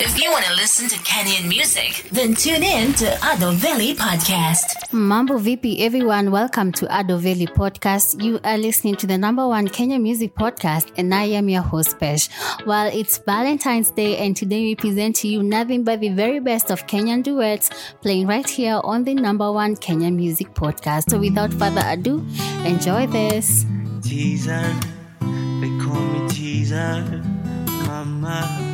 If you want to listen to Kenyan music, then tune in to Ado Valley Podcast. Mambo VP, everyone. Welcome to Ado Valley Podcast. You are listening to the number one Kenya music podcast, and I am your host, Pesh. Well, it's Valentine's Day, and today we present to you nothing but the very best of Kenyan duets playing right here on the number one Kenyan music podcast. So, without further ado, enjoy this. Teaser, they call me teaser. Mama,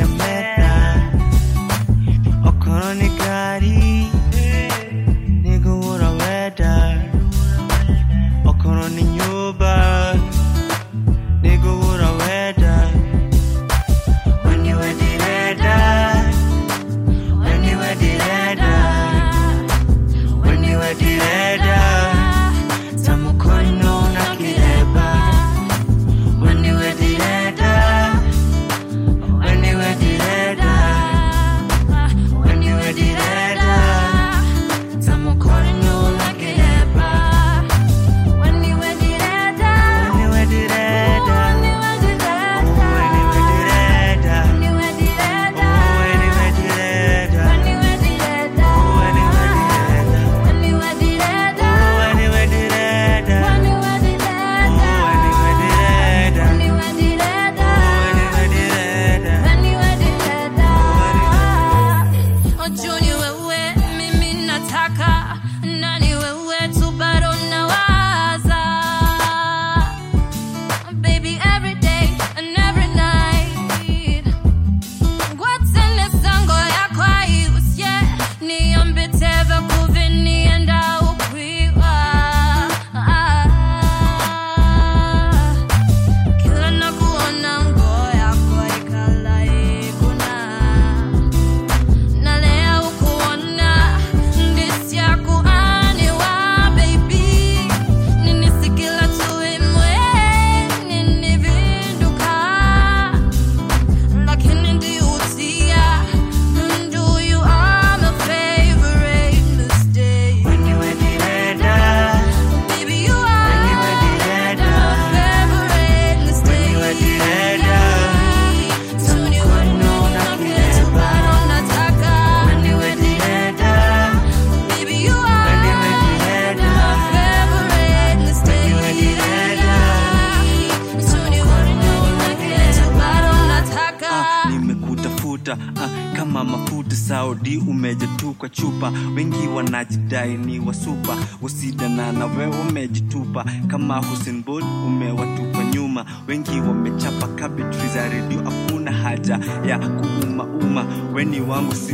kama Hussein Bolt umewatupa nyuma. Wengi wamechapa kabitri za redio hakuna haja ya kuuma uma weni wangu si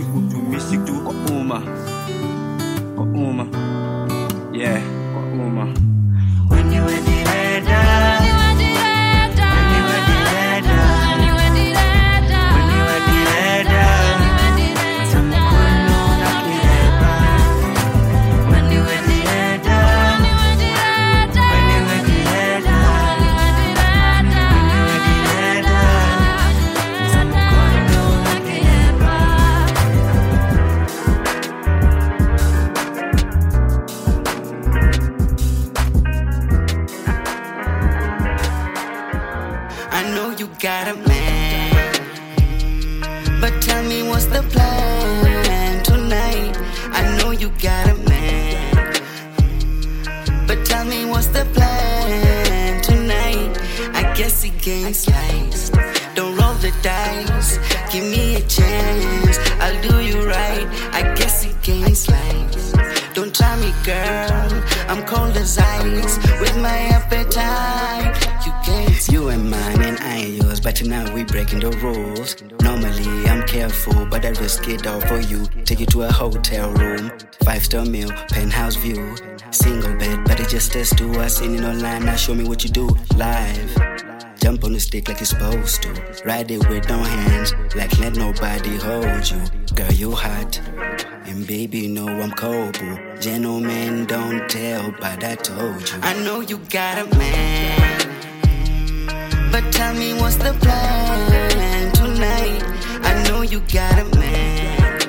sliced. Don't roll the dice, give me a chance. I'll do you right. I guess he game sliced. Don't try me, girl. I'm cold as ice with my appetite. You can't. You ain't mine and I ain't yours, but tonight we breaking the rules. Normally I'm careful, but I risk it all for you. Take you to a hotel room, five star meal, penthouse view, single bed, but it just us to us. Seen it online, now show me what you do live. Jump on the stick like you're supposed to. Ride it with no hands, like let nobody hold you. Girl, you hot. And baby, you know I'm cold, boo. Gentlemen don't tell, but I told you. I know you got a man. But tell me what's the plan tonight? I know you got a man.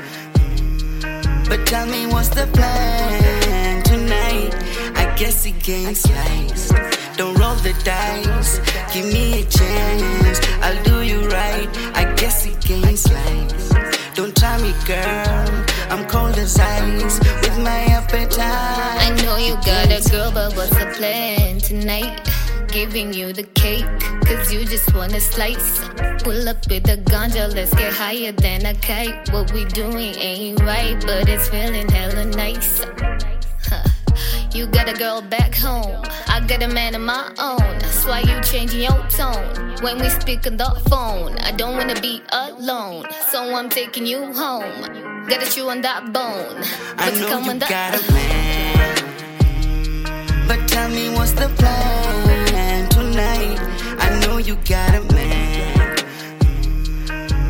But tell me what's the plan tonight? I guess he game sliced. Don't roll the dice. Give me a chance. I'll do you right. I guess he game sliced. Don't try me, girl. I'm cold as ice with my appetite. I know you got a girl, but what's the plan tonight? Giving you the cake, cause you just wanna slice. Pull up with the ganja, let's get higher than a kite. What we doing ain't right, but it's feeling hella nice. You got a girl back home, I got a man of my own. That's why you changing your tone when we speak on the phone. I don't wanna be alone, so I'm taking you home. Gotta chew on that bone, I but you know come you on the. got a man. But tell me what's the plan tonight? I know you got a man.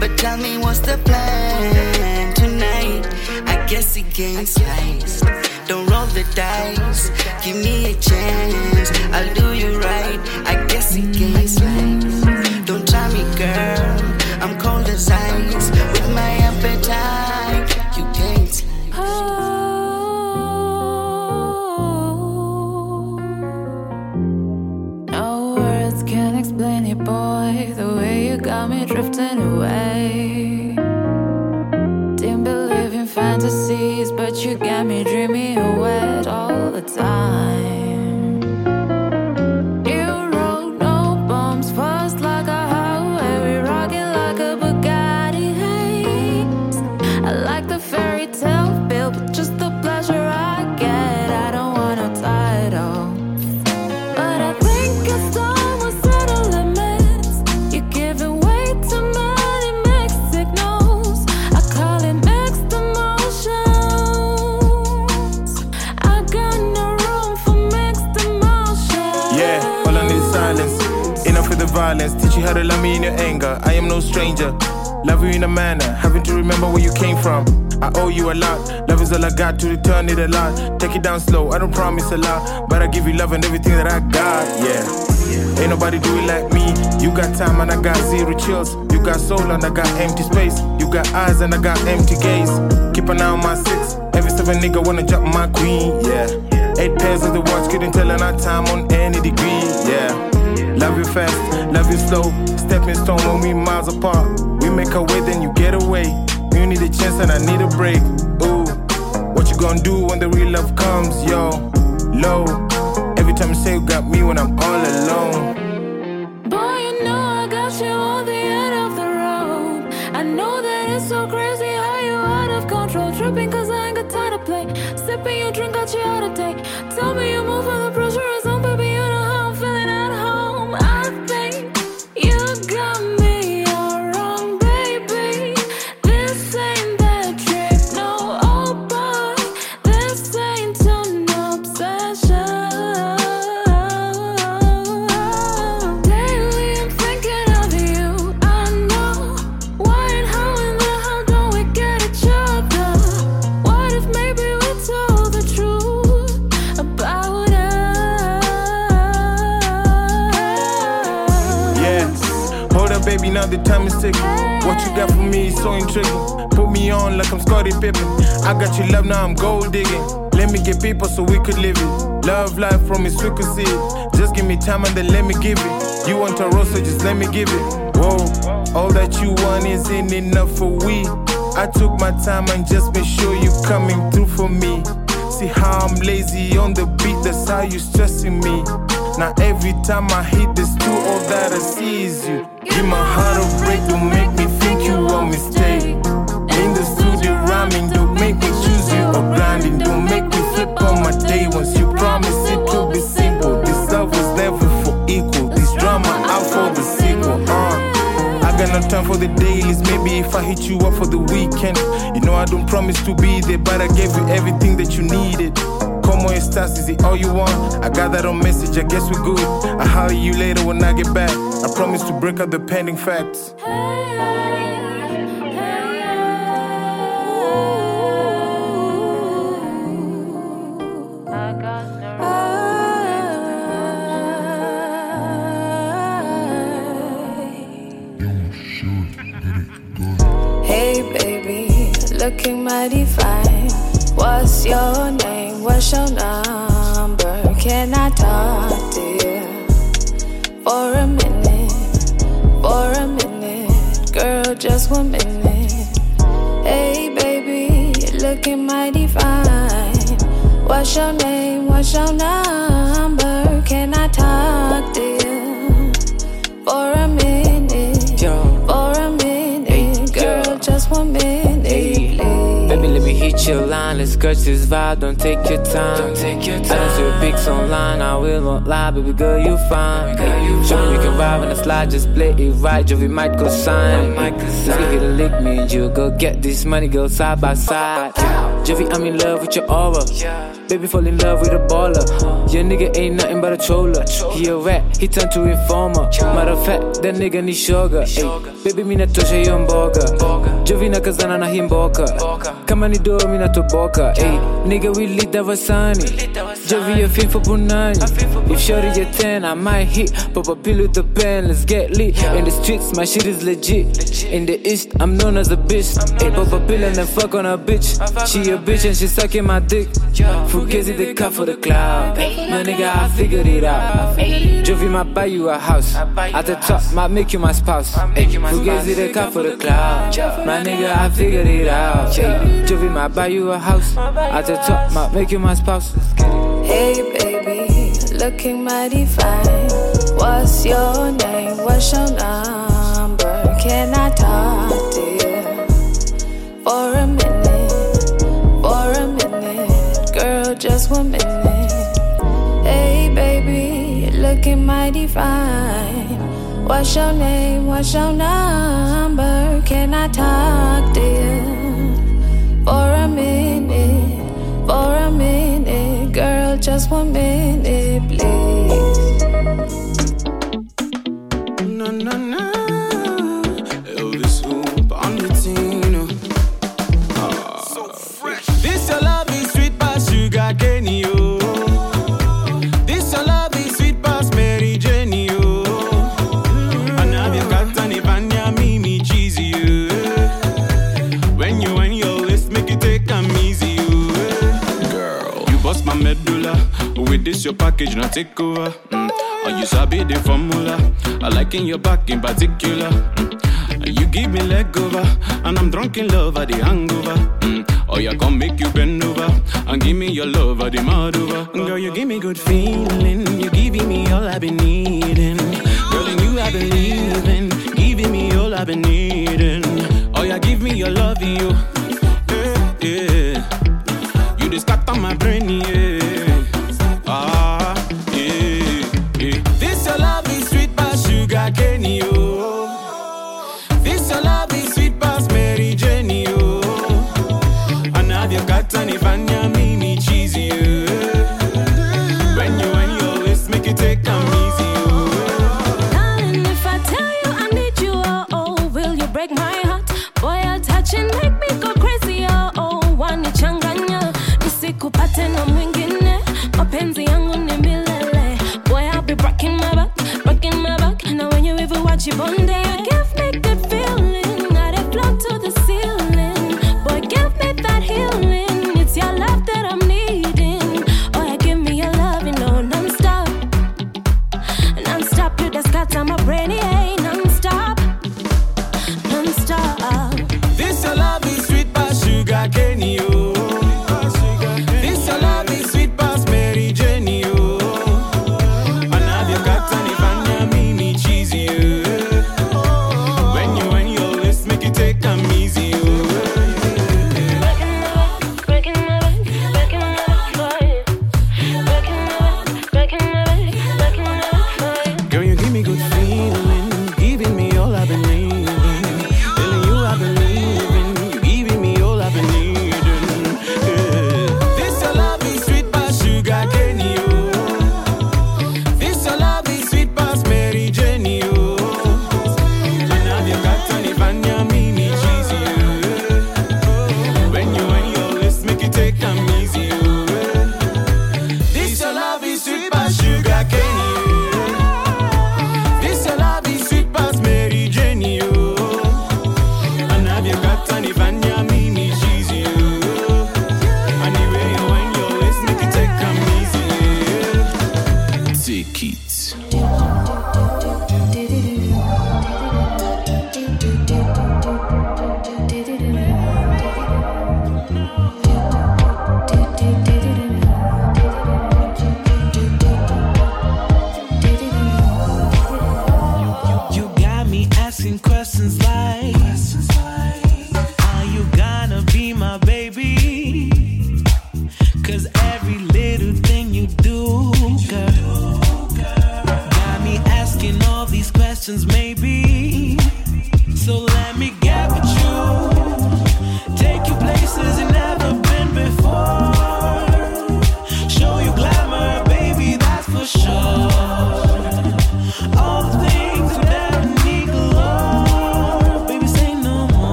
But tell me what's the plan tonight? I guess he game sliced. Don't roll the dice. Give me a chance. I'll do you right. I guess he game sliced. Don't try me, girl. I'm cold as ice with my appetite. You game sliced. Oh, no words can explain it, boy. The way you got me drifting away. Teach you how to love me in your anger. I am no stranger. Love you in a manner, having to remember where you came from. I owe you a lot. Love is all I got to return it a lot. Take it down slow, I don't promise a lot. But I give you love and everything that I got, yeah. Ain't nobody do it like me. You got time and I got zero chills. You got soul and I got empty space. You got eyes and I got empty gaze. Keep an eye on my six. Every seven nigga wanna jump my queen, yeah. Eight pairs of the watch, couldn't tell on our time on any degree, yeah. Love you fast, love you slow. Stepping stone when we miles apart. We make a way, then you get away. You need a chance and I need a break. Ooh, what you gonna do when the real love comes, yo? Low. Every time you say you got me when I'm all alone. Boy, you know I got you on the end of the road. I know that it's so crazy how you out of control. Tripping cause I ain't got time to play. Sipping your drink, got you out of date. Tell me you move baby, now the time is ticking. What you got for me is so intriguing. Put me on like I'm Scottie Pippen. I got your love, now I'm gold digging. Let me get people so we could live it. Love life from it, we could see it. Just give me time and then let me give it. You want a rose, so just let me give it. Whoa, all that you want isn't enough for we. I took my time and just made sure you coming through for me. See how I'm lazy on the beat, that's how you stressing me. Now every time I hit this two, all that I see is you. Give my heart a break, don't make me think you a mistake. In the studio rhyming, don't make me choose you or grinding. Don't make me flip on my day once you promise it will be simple. This love was never for equal. This drama out for the sequel. Uh. I got no time for the dailies. Maybe if I hit you up for the weekend. You know I don't promise to be there, but I gave you everything that you needed more is it all you want? I got that on message, I guess we're good. I'll holler you later when I get back. I promise to break up the pending facts. Hey baby, looking mighty fine. What's your name? What's your number? Can I talk to you for a minute? For a minute, girl, just one minute. Hey, baby, looking mighty fine. What's your name? What's your number? Line. This vibe. Don't take your time. Don't take your time. I don't see your pics online. I will not lie, baby girl, you fine. Show me we can ride on the slide. Just play it right. Jovi might go sign. Let's get here to lick me and you. Go get this money, girl, side by side. Jovi, I'm in love with your aura. Baby, fall in love with a baller. Your nigga ain't nothing but a troller. He a rat, he turned to informer. Matter of fact, that nigga need sugar. Ay, baby, mi natosha hiyo mboga. Jovi nakazana na hii mboka. Kama ni doo, mi natoboka. Ay, nigga, we lit darasani. Jovi, a fit for punani. If shorty get 10, I might hit. Pop a pill with the pen, let's get lit. In the streets, my shit is legit. In the east, I'm known as a bitch. Ay, pop a pill and then fuck on a bitch. She a bitch and she sucking my dick. Fugazi the cut for the cloud. My nigga, I figured it out. Jovi might buy you a house. At the top, might make you my spouse. Fugazi the cut for the cloud. My nigga, I figured it out. Jovi might buy you a house. At the top, might make you my spouse. Hey baby, looking mighty fine. What's your name? What's your number? Can I talk to you for a minute? For a minute, girl, just one minute. Looking mighty fine. What's your name? What's your number? Can I talk to you for a minute? For a minute, girl, just one minute, please. This your package, not take over. Mm. Oh, you sabi the formula. I like in your back in particular. Mm. You give me leg over, and I'm drunk in love at the hangover. Mm. Oh, yeah, come make you bend over and give me your love at the mad over. Girl, you give me good feeling. You giving me all I've been needing. Girl, in you I believe in. Giving me all I've been needing. Oh, yeah, give me your love, you.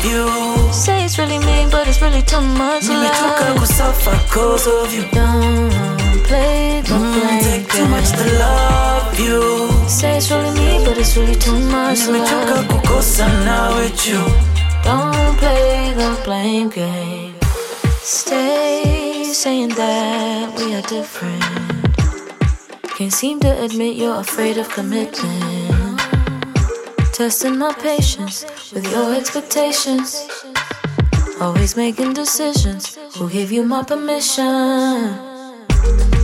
of you. Say it's really me, but it's really too much. Mimi toka kusafa cause of you. Don't play the mm, play Take too much to love you. Say it's really me, but it's really too much. Mimi toka kukosa now with you. Don't play the blame game. Stay saying that we are different. Can't seem to admit you're afraid of commitment testing my patience with your expectations. Always making decisions. Who gave you my permission?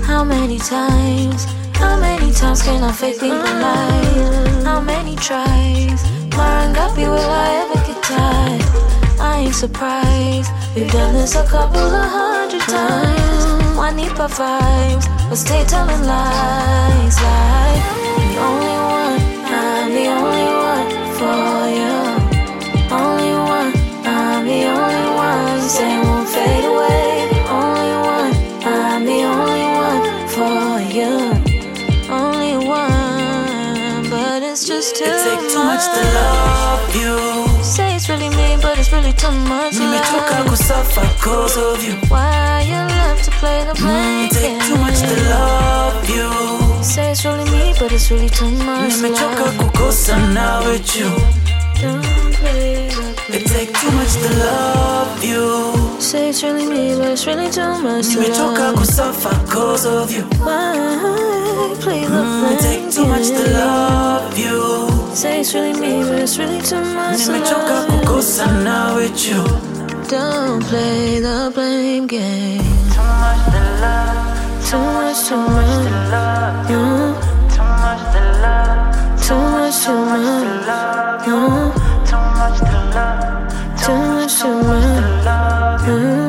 How many times? How many times can I fake being polite? How many tries? Marangapi, will I ever get tired? I ain't surprised. We've done this a couple of hundred times. One Nipa vibes, but stay telling lies. Like, I'm the only one, I'm the only one. Say it won't fade away. Only one, I'm the only one for you. Only one, but it's just too It take too much to love you. Say it's really me, but it's really too much Nimechoka kusafa cause of you. Why you love to play the blame Mm, take too much to love you. Say it's really me, but it's really too much Nimechoka kukosa na with you. Don't play the It take too much to love you. Say it's really me, but it's really too much Nimechoka love. kusafa cause of you. Why play the Mm, blame it take too much to love you. Say it's really me, but it's really too much Nimechoka love. kukosa na with you. Don't play the blame game. Too much to love. Too much, too much. Yeah. Too much to love. Too much, too Too much,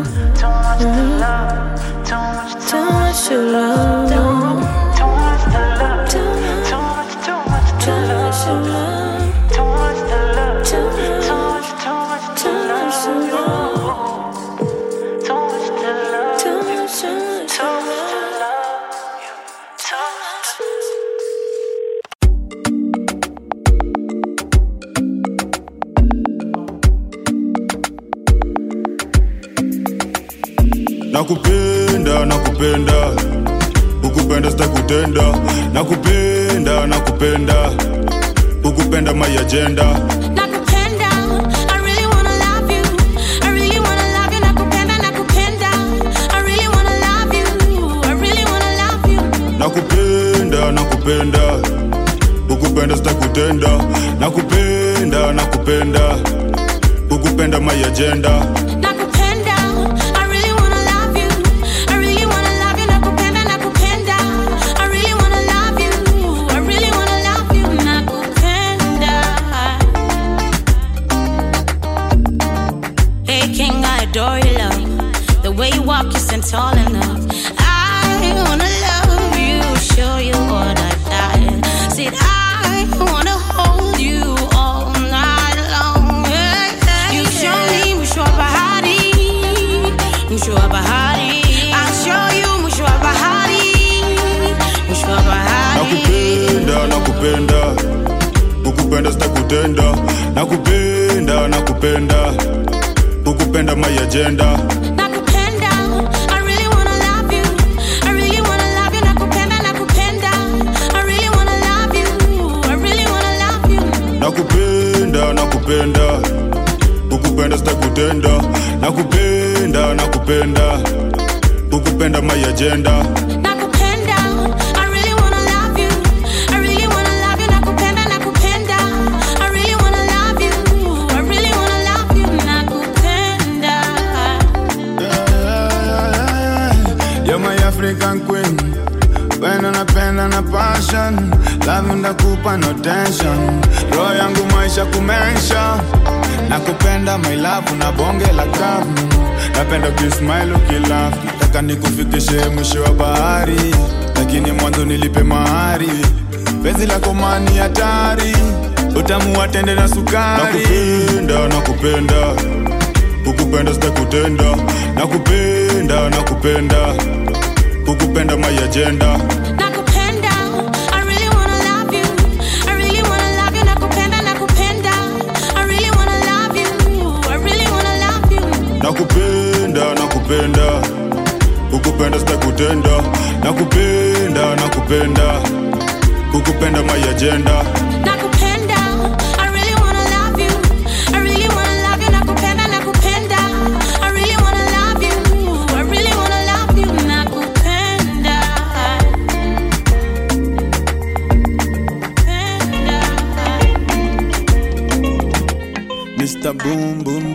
you. Nakupenda. You're my African queen. When unapenda na passion, love ndakupa no tension. Roho yangu maisha kumensha, nakupenda my love na bonge la kavu. Napenda ukismile ukilafu nataka nikufikishe mwisho wa bahari, lakini mwanzo nilipe mahari. Penzi lako mani hatari, utamu watende na sukari. nakupenda nakupenda. Kukupenda sitakutenda nakupenda nakupenda. Kukupenda my agenda nakupenda nakupenda ukupenda sitakutenda nakupenda nakupenda kukupenda my agenda Nakupenda, I really wanna love you. I really wanna love you. Nakupenda, nakupenda. I really wanna love you. I really wanna love you. Nakupenda. Mr. Boom Boom Boom Boom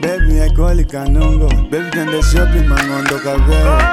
Baby, I call it canungo. Baby, then the shopping, man, on the cabello.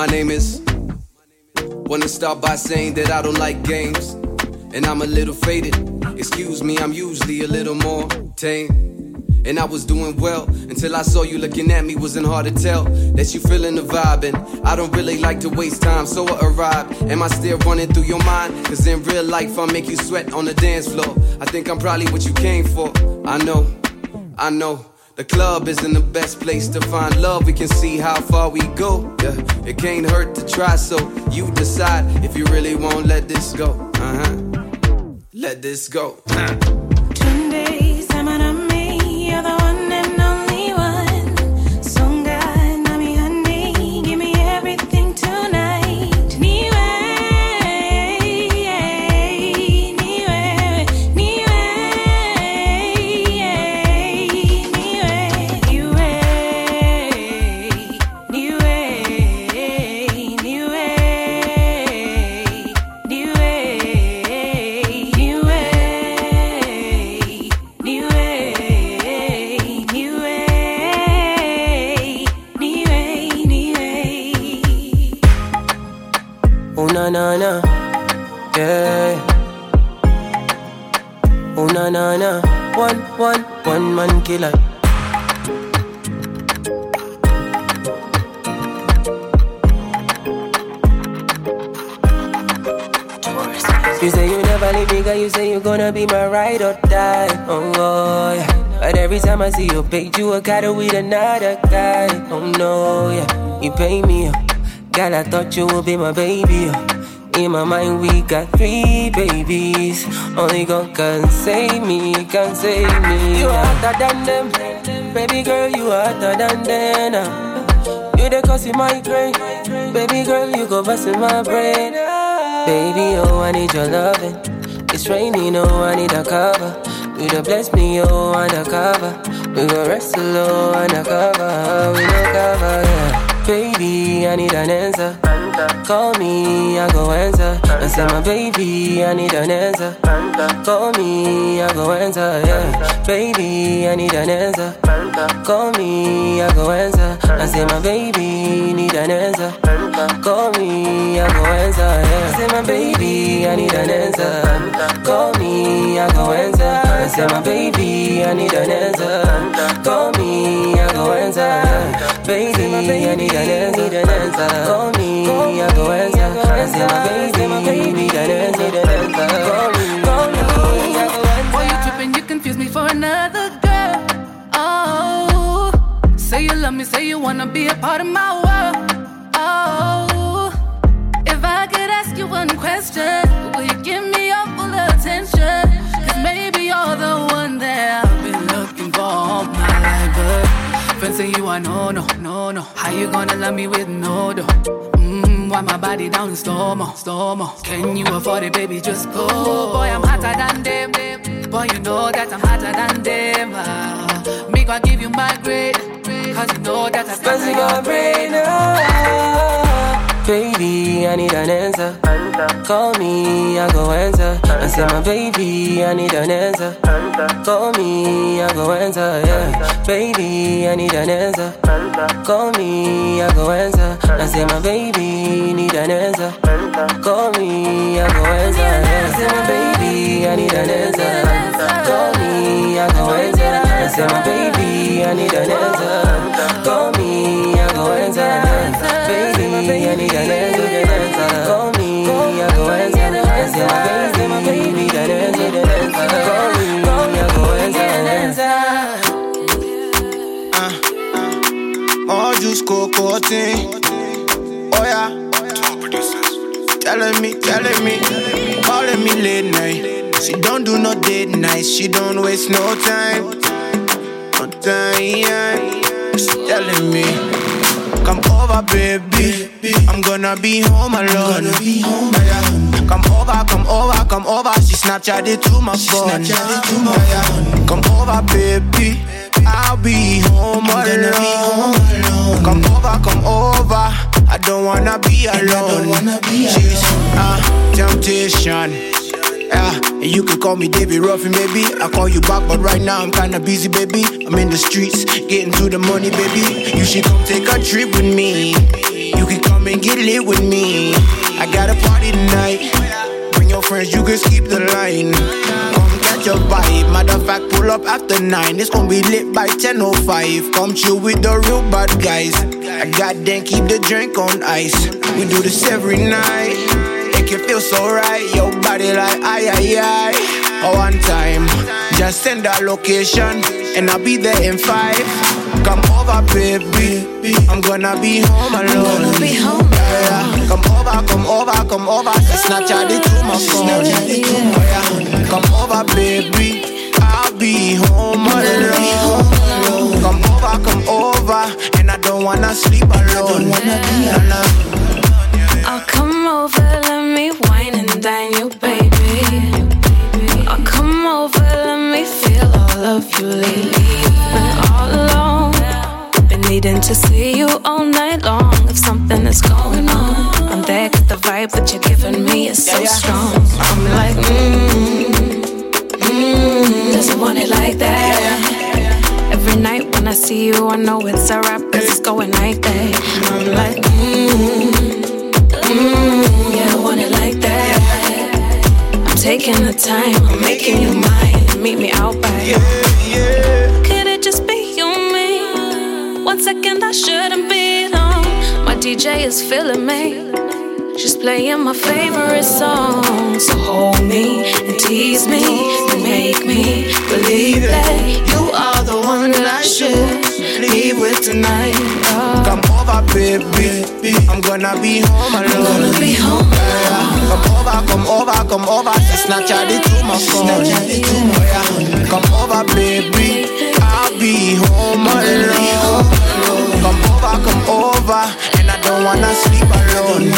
My name is. Wanna start by saying that I don't like games, and I'm a little faded. Excuse me, I'm usually a little more tame. And I was doing well until I saw you looking at me. Wasn't hard to tell that you feeling the vibe. And I don't really like to waste time, so I arrived. Am I still running through your mind? Cause in real life, I make you sweat on the dance floor. I think I'm probably what you came for. I know, I know. The club isn't the best place to find love. We can see how far we go. Yeah, it can't hurt to try. So you decide if you really won't let this go. Uh huh. Let this go. Uh. Man killer. You say you never leave me, girl. You say you gonna be my ride or die. Oh, oh yeah. But every time I see you, page, you a gotta with another guy. Oh no, yeah. You pay me, uh. girl. I thought you would be my baby. uh. In my mind, we got three babies. Only God can save me, can save me. You are hotter than them, baby girl. You are hotter than them. You the cause in my brain, baby girl. You go bust in my brain. Baby, oh, I need your loving. It's raining, oh, I need a cover. You the bless me, oh, undercover. We gon' wrestle, oh, undercover. We no cover, yeah. Baby, I need an answer. Call me, I go answer. I say, my baby, I need an answer. Call me, I go answer, yeah. Baby, I need an answer. Call me, I go answer. I say, my baby, need an answer. Call me, I go answer, yeah. Say, my baby, I need an answer. Call me, I go answer. I say, my baby, I need an answer. Call me, I go answer. Baby, I answer, need an answer. Call me, I go answer. Say, my baby, need an answer, need answer. Call me, call me, I answer. You tripping, you confuse me for another girl. Oh, say you love me, say you wanna be a part of my world. Oh, if I could ask you one question, will you give me your full attention? Maybe you're the one that I've been looking for my life. Friends say you are no, no, no, no. How you gonna love me with no, though? Mm, why my body down in slow mo. Can you afford it, baby? Just go. Boy, I'm hotter than them. Boy, you know that I'm hotter than them. Ah, me go give you my grade. Cause you know that I stand Cause you got brain, oh. Baby, I need an answer. Call me, I go answer. I say, my baby, I need an answer. Call me, I go answer, yeah. Baby, I need an answer. Call me, I go answer. I say, my baby, need an answer. Call me, I go answer, yeah. I say, my baby, I need an answer. Call me, I go answer. I say, my baby, I need an answer. Call me, Uh, uh, I. Call me, I go answer. I say, my baby, need an answer, need an answer. Call me, I go answer, answer. juice cocoa Oh yeah. Telling me, telling me, calling me late night. She don't do no date. She don't waste no time. No time. She telling me, come over, baby. I'm gonna be home alone. Oh, yeah. Come over, come over, come over. She Snapchat it to my phone. Come over, baby. I'll be home alone. Come over, come over. I don't wanna be alone. She's uh, temptation. Yeah, and you can call me David Ruffin, baby. I call you back, but right now I'm kinda busy, baby. I'm in the streets, getting to the money, baby. You should come take a trip with me. And get lit with me. I got a party tonight. Bring your friends, you can skip the line. Come get your vibe. Matter of fact, pull up after nine. It's gonna be lit by 10:05. Come chill with the real bad guys. I got them keep the drink on ice. We do this every night. Make you feel so right. Your body like aye aye aye. Oh, one time, just send that location and I'll be there in five. Come over, baby. I'm gonna be home alone. Be home yeah. Come over, come over, come over. Snapchat it to my phone. Oh, yeah. Come over, baby. I'll be home alone. Come over, come over, and I don't wanna sleep alone. I'll come over, let me wine and dine you, baby. I'll come over, let me feel all of you lately. You've all alone. Needing to see you all night long. If something is going on, I'm there 'cause the vibe that you're giving me is so strong. I'm like, mmm, mmm, doesn't want it like that. Every night when I see you, I know it's a wrap 'cause it's going night day. I'm like, mmm, mmm, yeah, I want it like that. I'm taking the time, I'm making you mine. Meet me out by. Second I shouldn't be alone. My DJ is feeling me. She's playing my favorite song. So hold me and tease me and make me believe that you are the one that I should leave with tonight. Oh. Come over, baby. I'm gonna be home alone. I'm gonna be home Yeah. Come over, come over, come over. Snapchat it to my phone. Oh, yeah. Come over, baby. I'll be home alone. Come over, come over, and I don't wanna sleep alone.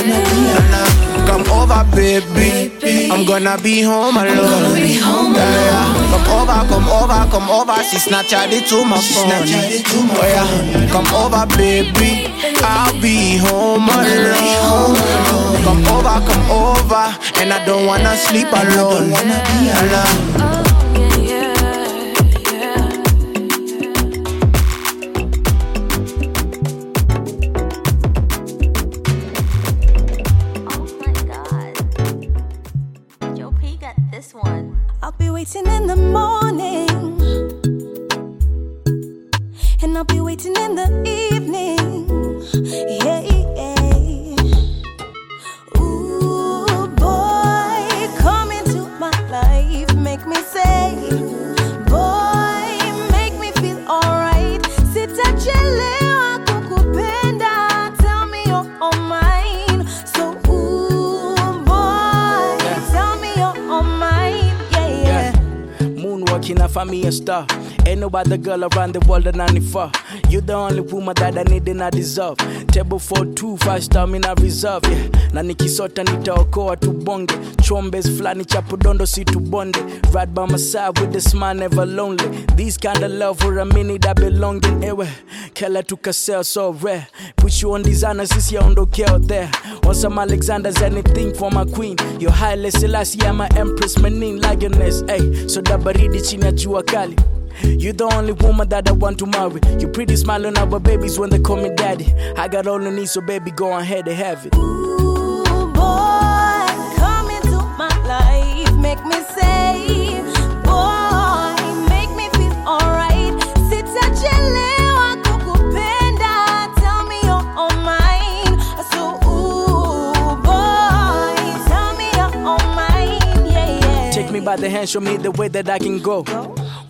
Nah. Come over, baby. I'm gonna be home alone. Yeah, yeah. Come over, come over, come over. She Snapchat it to my phone. Oh yeah. Come over, baby. I'll be home alone. Come over, come over, and I don't wanna sleep alone. Nah, no other girl around the world need for. You the only woman that I need and I deserve. Table for two, five star me na reserve. Yeah. Na nikisota nitaokoa tubonge. Chombes flani chapudondo si tubonde. Right by my side with the smile never lonely. These kind of love for a minute I belonging. Ewe, kela tukasell so rare. Put you on designer sisi yaondokea out there. On some Alexander's anything for my queen. Your Haile Selassie, I'm my empress, menin lioness. Hey, so da baridi chini ya kali. You the only woman that I want to marry. You pretty smile on our babies when they call me daddy. I got all the needs, so baby, go ahead and have it. Ooh, boy, come into my life, make me say, boy, make me feel alright. Kukupenda, tell me you're all mine. So, ooh, boy, tell me you're all mine. Yeah, yeah. Take me by the hand, show me the way that I can go.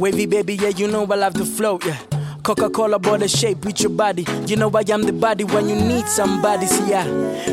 Wavy baby, yeah, you know I love to float, yeah. Coca Cola bottle shape with your body. You know I am the body when you need somebody. See, I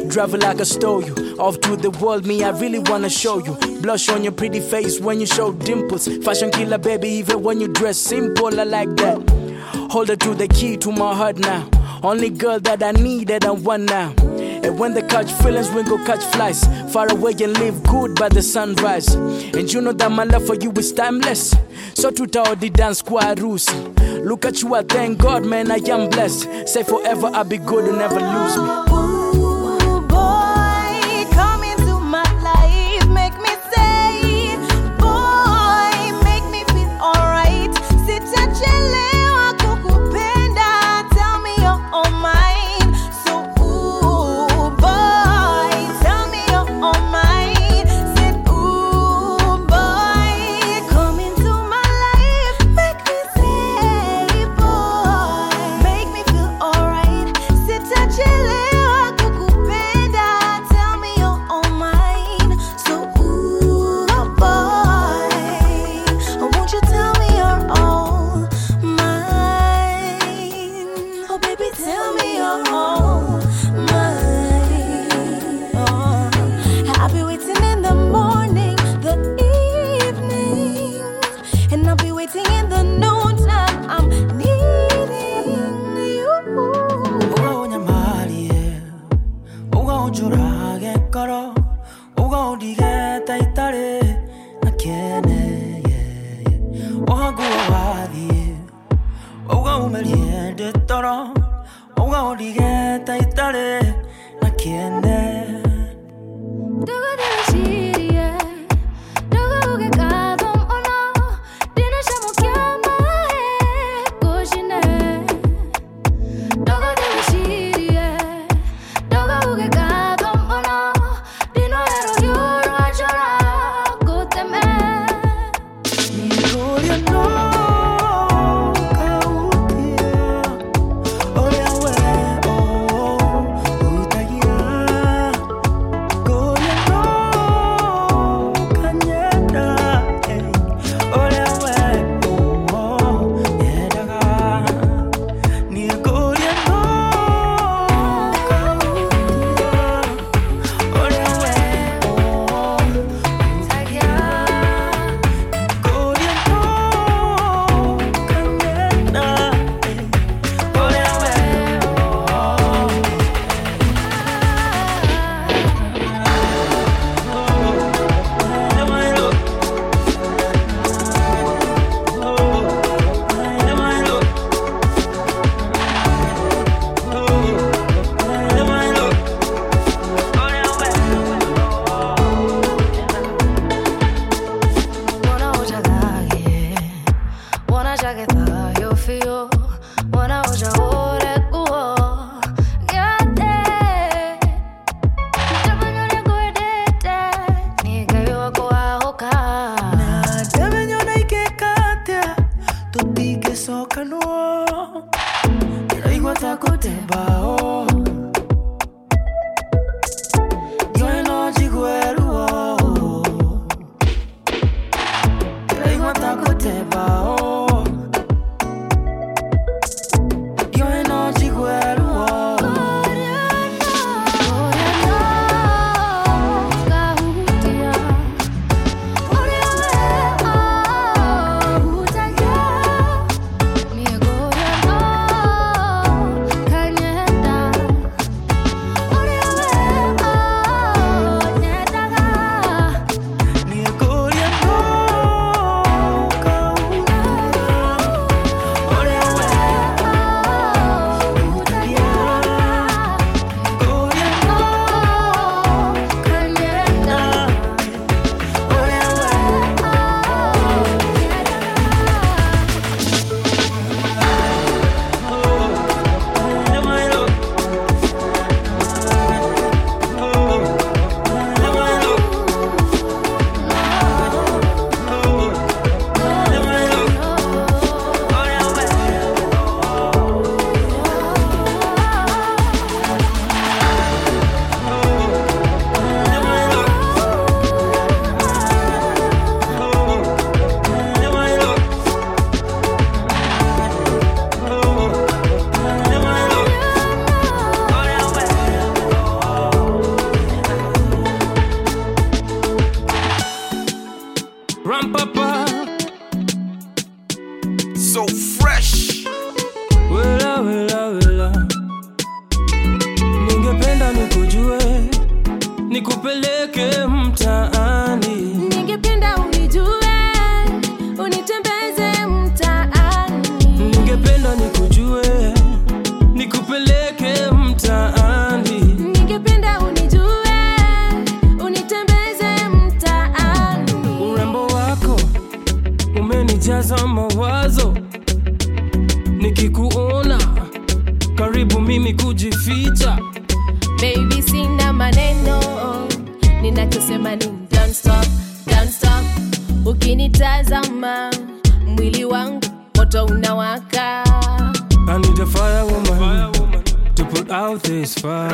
drive like I stole you. Off to the world, me, I really wanna show you. Blush on your pretty face when you show dimples. Fashion killer, baby, even when you dress simple, I like that. Hold her to the key to my heart now. Only girl that I needed and want now. And when the catch feelings, we go catch flies. Far away and live good by the sunrise. And you know that my love for you is timeless. So to tell the dance squad rules. Look at you, I thank God, man, I am blessed. Say forever, I'll be good, and never lose me. sommelier de talent. On va en ligue, taille,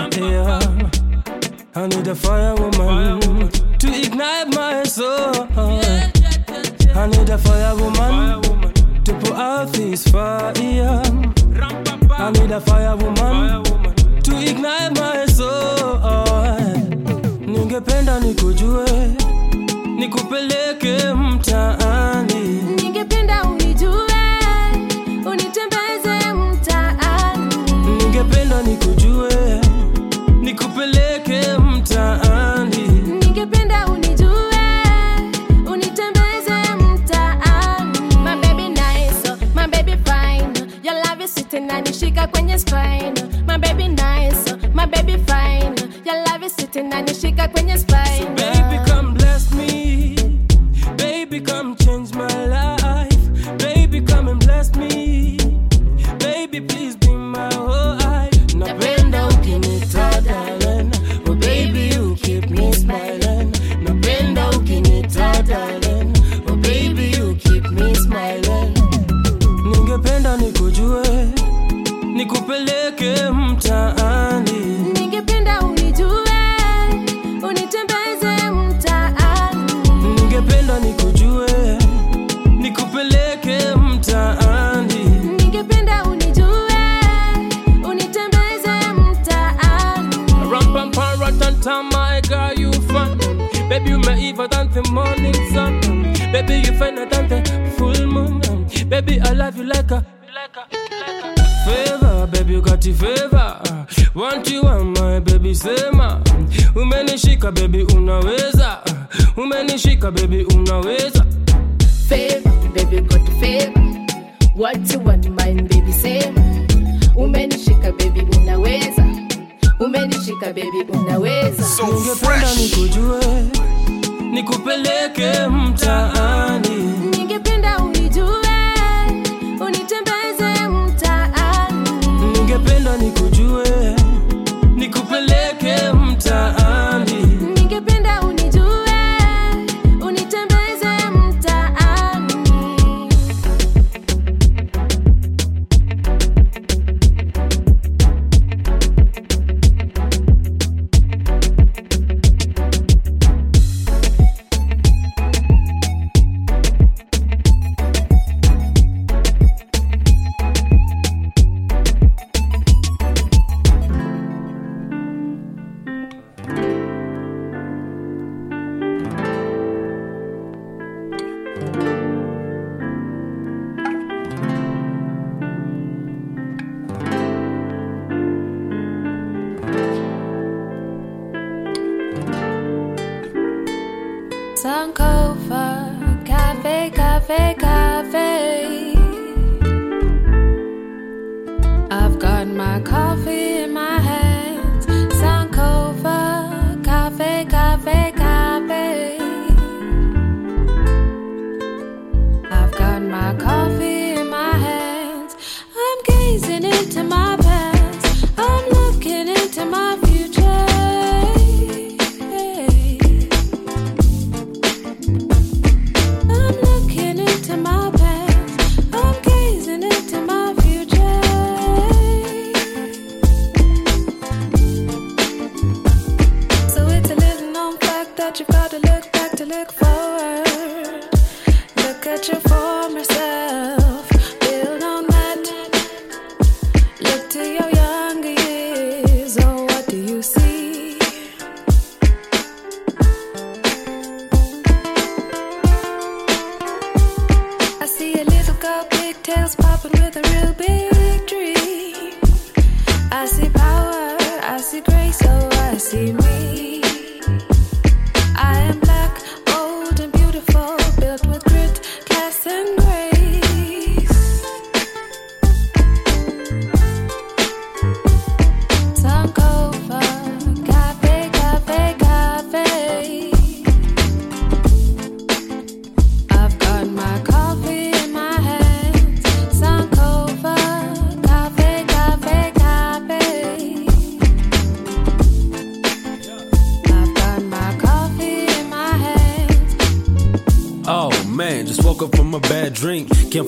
disappear. I need a fire woman to ignite my soul. I need a fire woman to put out this fire. I need a fire woman to ignite my soul. Ningependa nikujue, nikupeleke mtaani. Ningependa unijue ningependa nikujue nikupeleke mtaani, ningependa unijue, unitembeze mtaani. My baby nice, my baby fine, your love is sitting nanishika kwenye spine. My baby nice, my baby fine, your love is sitting nanishika kwenye spine. So baby, kuisema. Umenishika bebi unaweza. Umenishika baby, unaweza. Favor, Ningependa nikujue, nikupeleke mtaani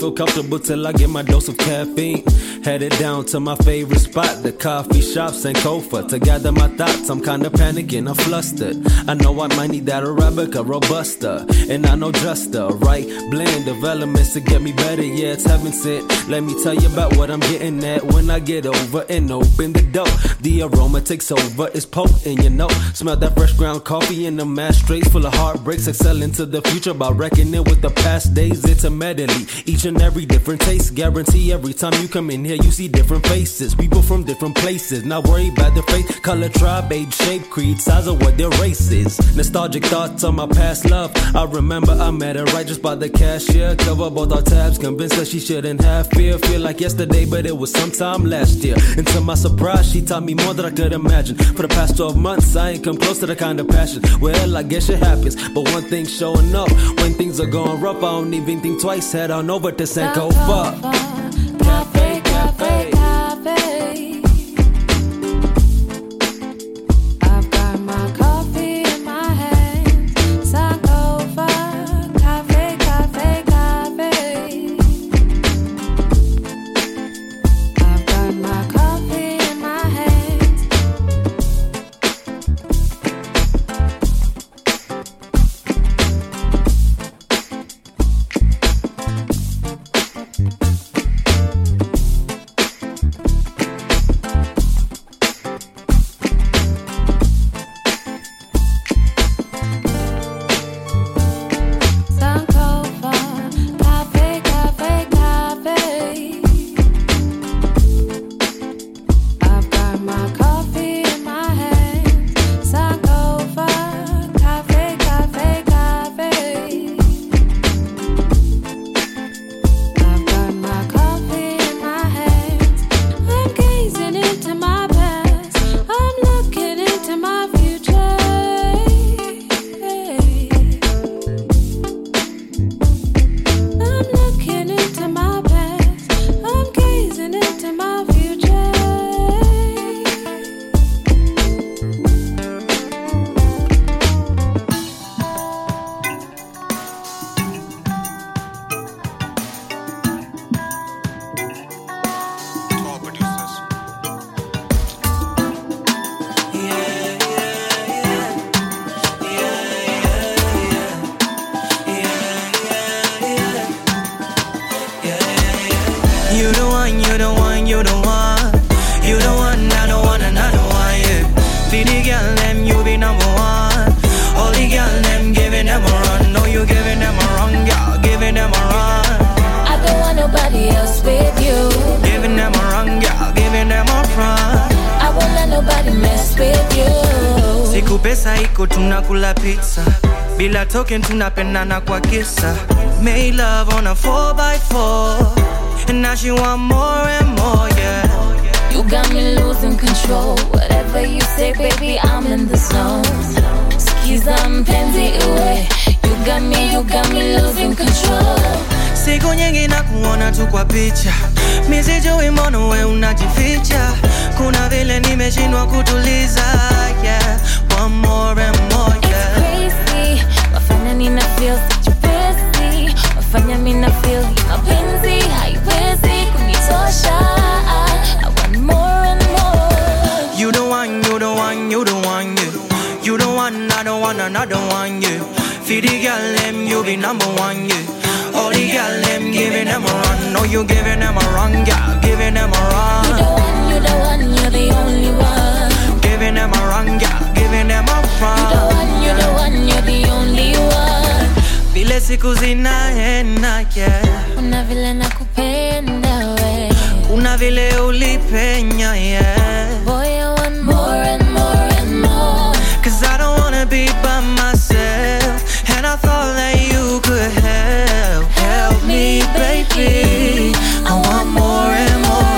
Feel comfortable till I get my dose of caffeine. Headed down to my favorite spot, the coffee shop, Sankofa. To gather my thoughts, I'm kinda panicking, I'm flustered. I know I might need that Arabica, Robusta, and I know just the right blend of elements to get me better. Yeah, it's heaven sent. Let me tell you about what I'm getting at when I get over and open the door. The aroma takes over, it's potent, you know. Smell that fresh ground coffee in the ashtrays full of heartbreaks. Excel into the future by reckoning with the past days. It's a medley, each and every different taste. Guarantee every time you come in here, you see different faces. People from different places. Not worry about their faith, color, tribe, age, shape, creed, size, or what their race is. Nostalgic thoughts on my past love. I remember I met her right just by the cashier. Cover both our tabs, convinced that she shouldn't have fear. Feel like yesterday, but it was sometime last year. And to my surprise, she taught me more than I could imagine. For the past 12 months, I ain't come close to the kind of passion. Well, I guess it happens. But one thing's showing up. When things are going rough, I don't even think twice. Head on over to Sankofa. Cafe, token tunapendana kwa kisa one, you the one, yeah. You the one, I don't want another one, yeah. For the girl, them, you be number one, yeah. All the girl, them, giving them a run. No, you giving them a run, girl, giving them a run. You the one, you're the only one. Giving them a run, girl, giving them a run. You're the one, you're the only one. Eh. Vile siku zinaenda, yeah. Kuna vile nakupenda we. Kuna vile ulipenya, yeah. Wanna be by myself. And I thought that you could help, help me, baby. I want more and more.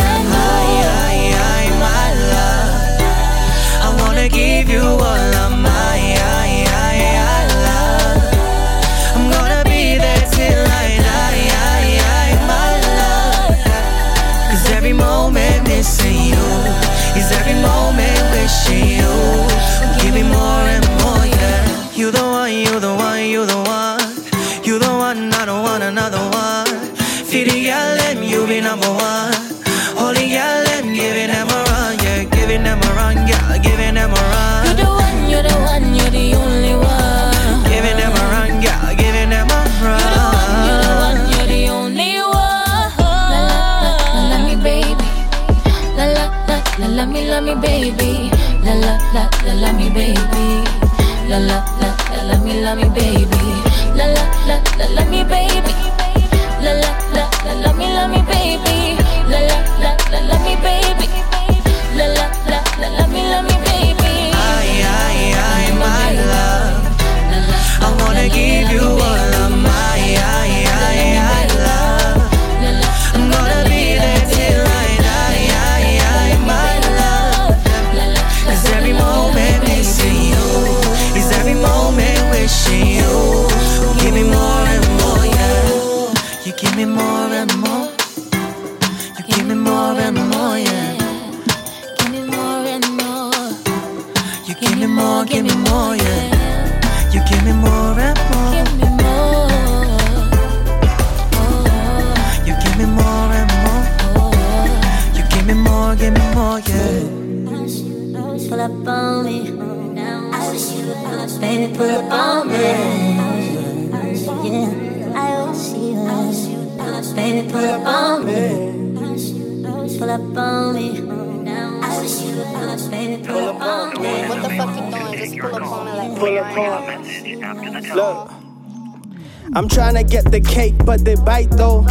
Me, baby. La la la, la la me baby. La la la, la la me, la me baby. La la la, la la me baby. More, give me more, yeah. You give me more and more. Give me more. You give me more and more. You give me more, give me more, yeah. Pull up on me. Baby, pull up on me. Yeah, I wish you. Baby, pull up on me. Pull up on me. I wish you. Baby, pull up on me. What the fuck you doing? Just pull up on me like Pull up on. Look. I'm trying to get the cake, but they bite though.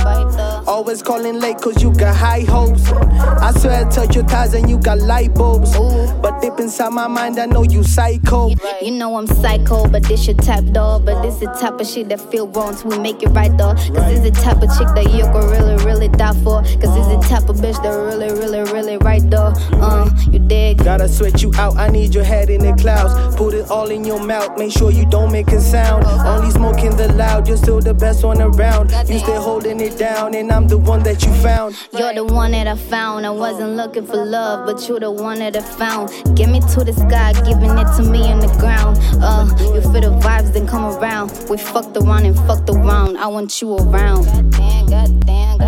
Always calling late cause you got high hopes. I swear I touch your thighs and you got light bulbs. But deep inside my mind, I know you psycho. You know I'm psycho, but this your type, dog. But this the type of shit that feel wrong, so we make it right, dog. Cause this the type of chick that you could really, really die for. Cause this the type of bitch that really, really, really right, dog. Uh, you dig? Gotta sweat you out, I need your head in the clouds. Put it all in your mouth, make sure you don't make a sound. Only smoking the loud, you're still the best one around. You stay holding it down, and I'm the one that you found. You're the one that I found. I wasn't looking for love, but you're the one that I found. Get me to the sky, giving it to me on the ground. Uh, you feel the vibes, then come around. We fucked around and fucked around. I want you around. Goddamn, goddamn, goddamn.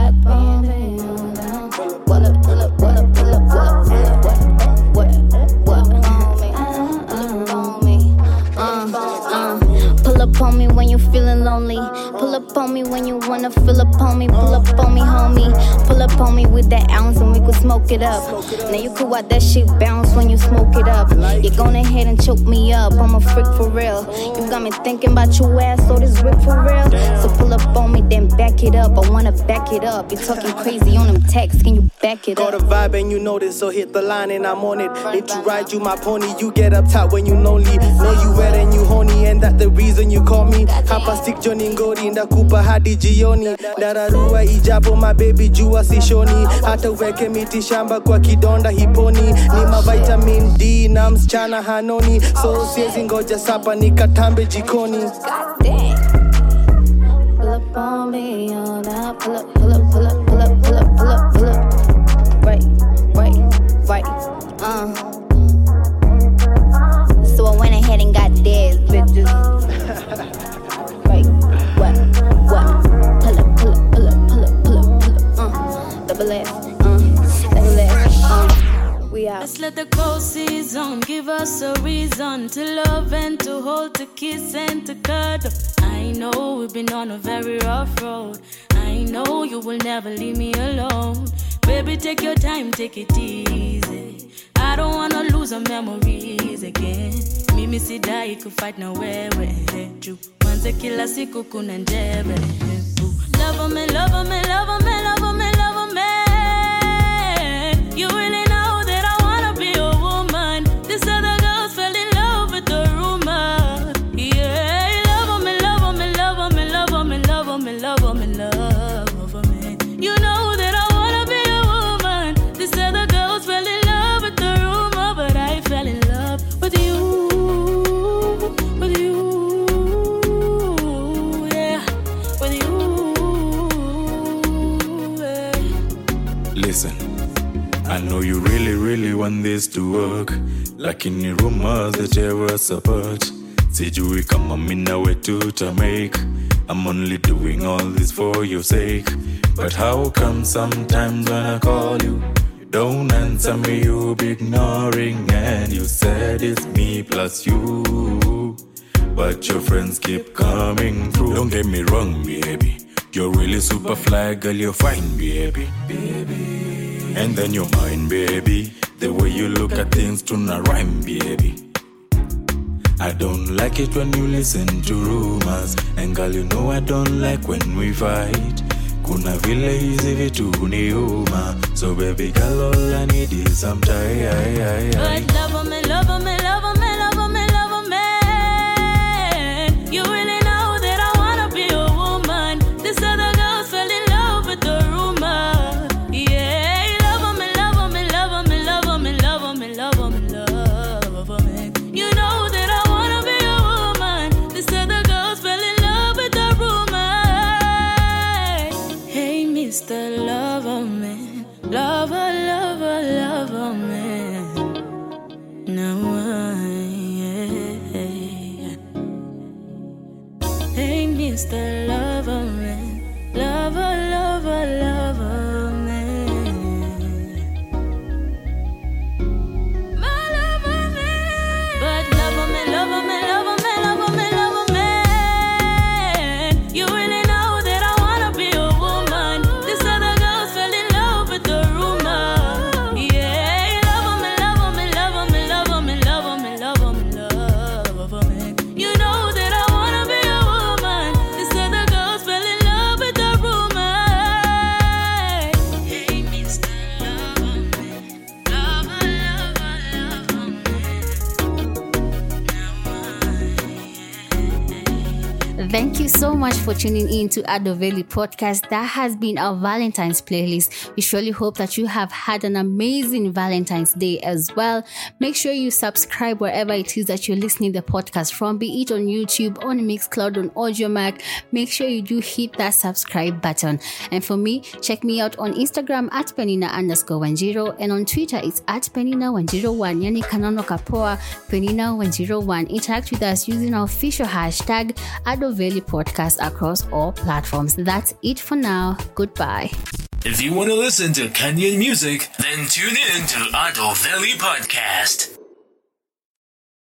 Lonely. Pull up on me when you wanna fill up on me. Pull up on me, homie. Pull up on me with that ounce and we could smoke it up. Now you could watch that shit bounce when you smoke it up. You're going ahead and choke me up. I'm a freak for real. You got me thinking about your ass, so this rip for real. So pull up on me, then back it up. I wanna back it up. You're talking crazy on them texts. Can you back it up? Got a vibe and you know this, so hit the line and I'm on it. Need to ride you my pony, you get up top when you lonely. Know you wet and you horny, and that the reason you call me. Hapa stick Johnny Ngori, ndakupa hadi jioni. Dararua ijapo mabebi jua sishoni. Hata uweke miti shamba kwa kidonda hiponi. Ni mavitamin D na msichana hanoni. So siezi ngoja sapa nikatambe jikoni. Pull up on me, now up, pull up, pull up, pull up, pull up, pull up, pull up. Let's let the cold season give us a reason to love and to hold, to kiss and to cuddle. I know we've been on a very rough road. I know you will never leave me alone. Baby, take your time, take it easy. I don't wanna lose our memories again. Mimi sidai kufight wewe juu mwanze kila siku kuna njeve Love me, love me, love me, love me, love me. Eh. You really really, want this to work. like Lakini rumors that you were support. Sijui kama mina wetu make. I'm only doing all this for your sake. But how come sometimes when I call you, you don't answer me, you be ignoring, and you said it's me plus you. But your friends keep coming through. Don't get me wrong, baby. You're really super fly, girl, you're fine, baby. Baby. And then you're mine, baby. The way you look at things to not rhyme, baby. I don't like it when you listen to rumors. And girl, you know I don't like when we fight. Kuna vile hizi vitu huniuma. So baby girl, all I need is some time. To Adoveli podcast. That has been our Valentine's playlist. We surely hope that you have had an amazing Valentine's Day as well. Make sure you subscribe wherever it is that you're listening the podcast from, be it on YouTube, on Mixcloud, on Audiomack. Make sure you do hit that subscribe button. And for me, check me out on Instagram at Penina underscore zero and on Twitter it's at Penina one zero one. Yani Kanono Kapoa Penina one zero one. Interact with us using our official hashtag Adoveli podcast across all platforms. That's it for now. Goodbye. If you want to listen to Kenyan music, then tune in to Ado Valley Podcast.